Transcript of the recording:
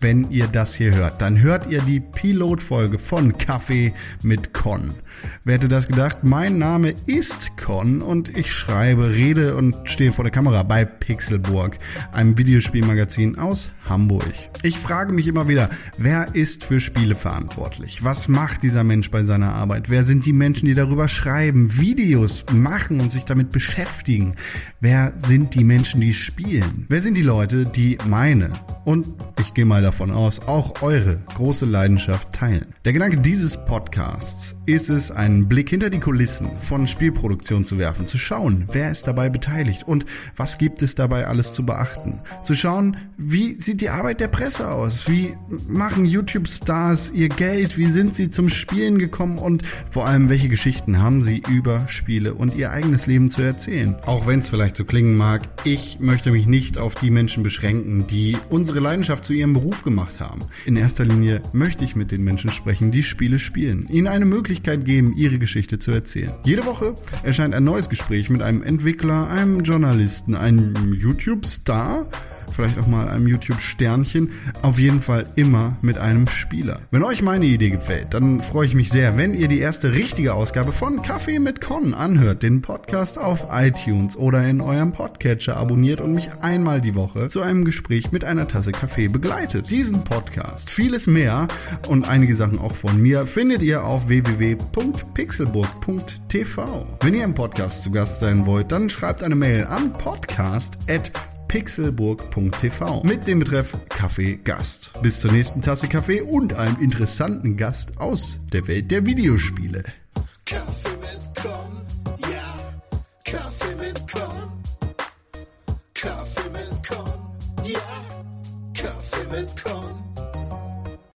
wenn ihr das hier hört. Dann hört ihr die Pilotfolge von Kaffee mit Con. Wer hätte das gedacht? Mein Name ist Con und ich schreibe, rede und stehe vor der Kamera bei Pixelburg, einem Videospielmagazin aus Hamburg. Ich frage mich immer wieder, wer ist für Spiele verantwortlich? Was macht dieser Mensch bei seiner Arbeit? Wer sind die Menschen, die darüber schreiben, Videos machen und sich damit beschäftigen? Wer sind die Menschen, die spielen? Wer sind die Leute, die meine und ich gehe mal davon aus, auch eure große Leidenschaft teilen? Der Gedanke dieses Podcasts ist es, einen Blick hinter die Kulissen von Spielproduktion zu werfen, zu schauen, wer ist dabei beteiligt und was gibt es dabei alles zu beachten. Zu schauen, wie sieht die Arbeit der Presse aus? Wie machen YouTube-Stars ihr Geld? Wie sind sie zum Spielen gekommen? Und vor allem, welche Geschichten haben sie über Spiele und ihr eigenes Leben zu erzählen? Auch wenn es vielleicht so klingen mag, ich möchte mich nicht auf die Menschen beschränken, die unsere Leidenschaft zu ihrem Beruf gemacht haben. In erster Linie möchte ich mit den Menschen sprechen, die Spiele spielen, ihnen eine Möglichkeit geben, ihre Geschichte zu erzählen. Jede Woche erscheint ein neues Gespräch mit einem Entwickler, einem Journalisten, einem YouTube-Star, vielleicht auch mal einem YouTube-Sternchen, auf jeden Fall immer mit einem Spieler. Wenn euch meine Idee gefällt, dann freue ich mich sehr, wenn ihr die erste richtige Ausgabe von Kaffee mit Con anhört, den Podcast auf iTunes oder in eurem Podcatcher abonniert und mich einmal die Woche zu einem Gespräch mit einer Tasse Kaffee begleitet. Diesen Podcast, vieles mehr und einige Sachen auch von mir findet ihr auf www.pixelburg.tv. Wenn ihr im Podcast zu Gast sein wollt, dann schreibt eine Mail an podcast@ pixelburg.tv mit dem Betreff Kaffee Gast. Bis zur nächsten Tasse Kaffee und einem interessanten Gast aus der Welt der Videospiele. Kaffee mit Con, ja, Kaffee mit Con. Kaffee mit Con, ja, Kaffee mit Con.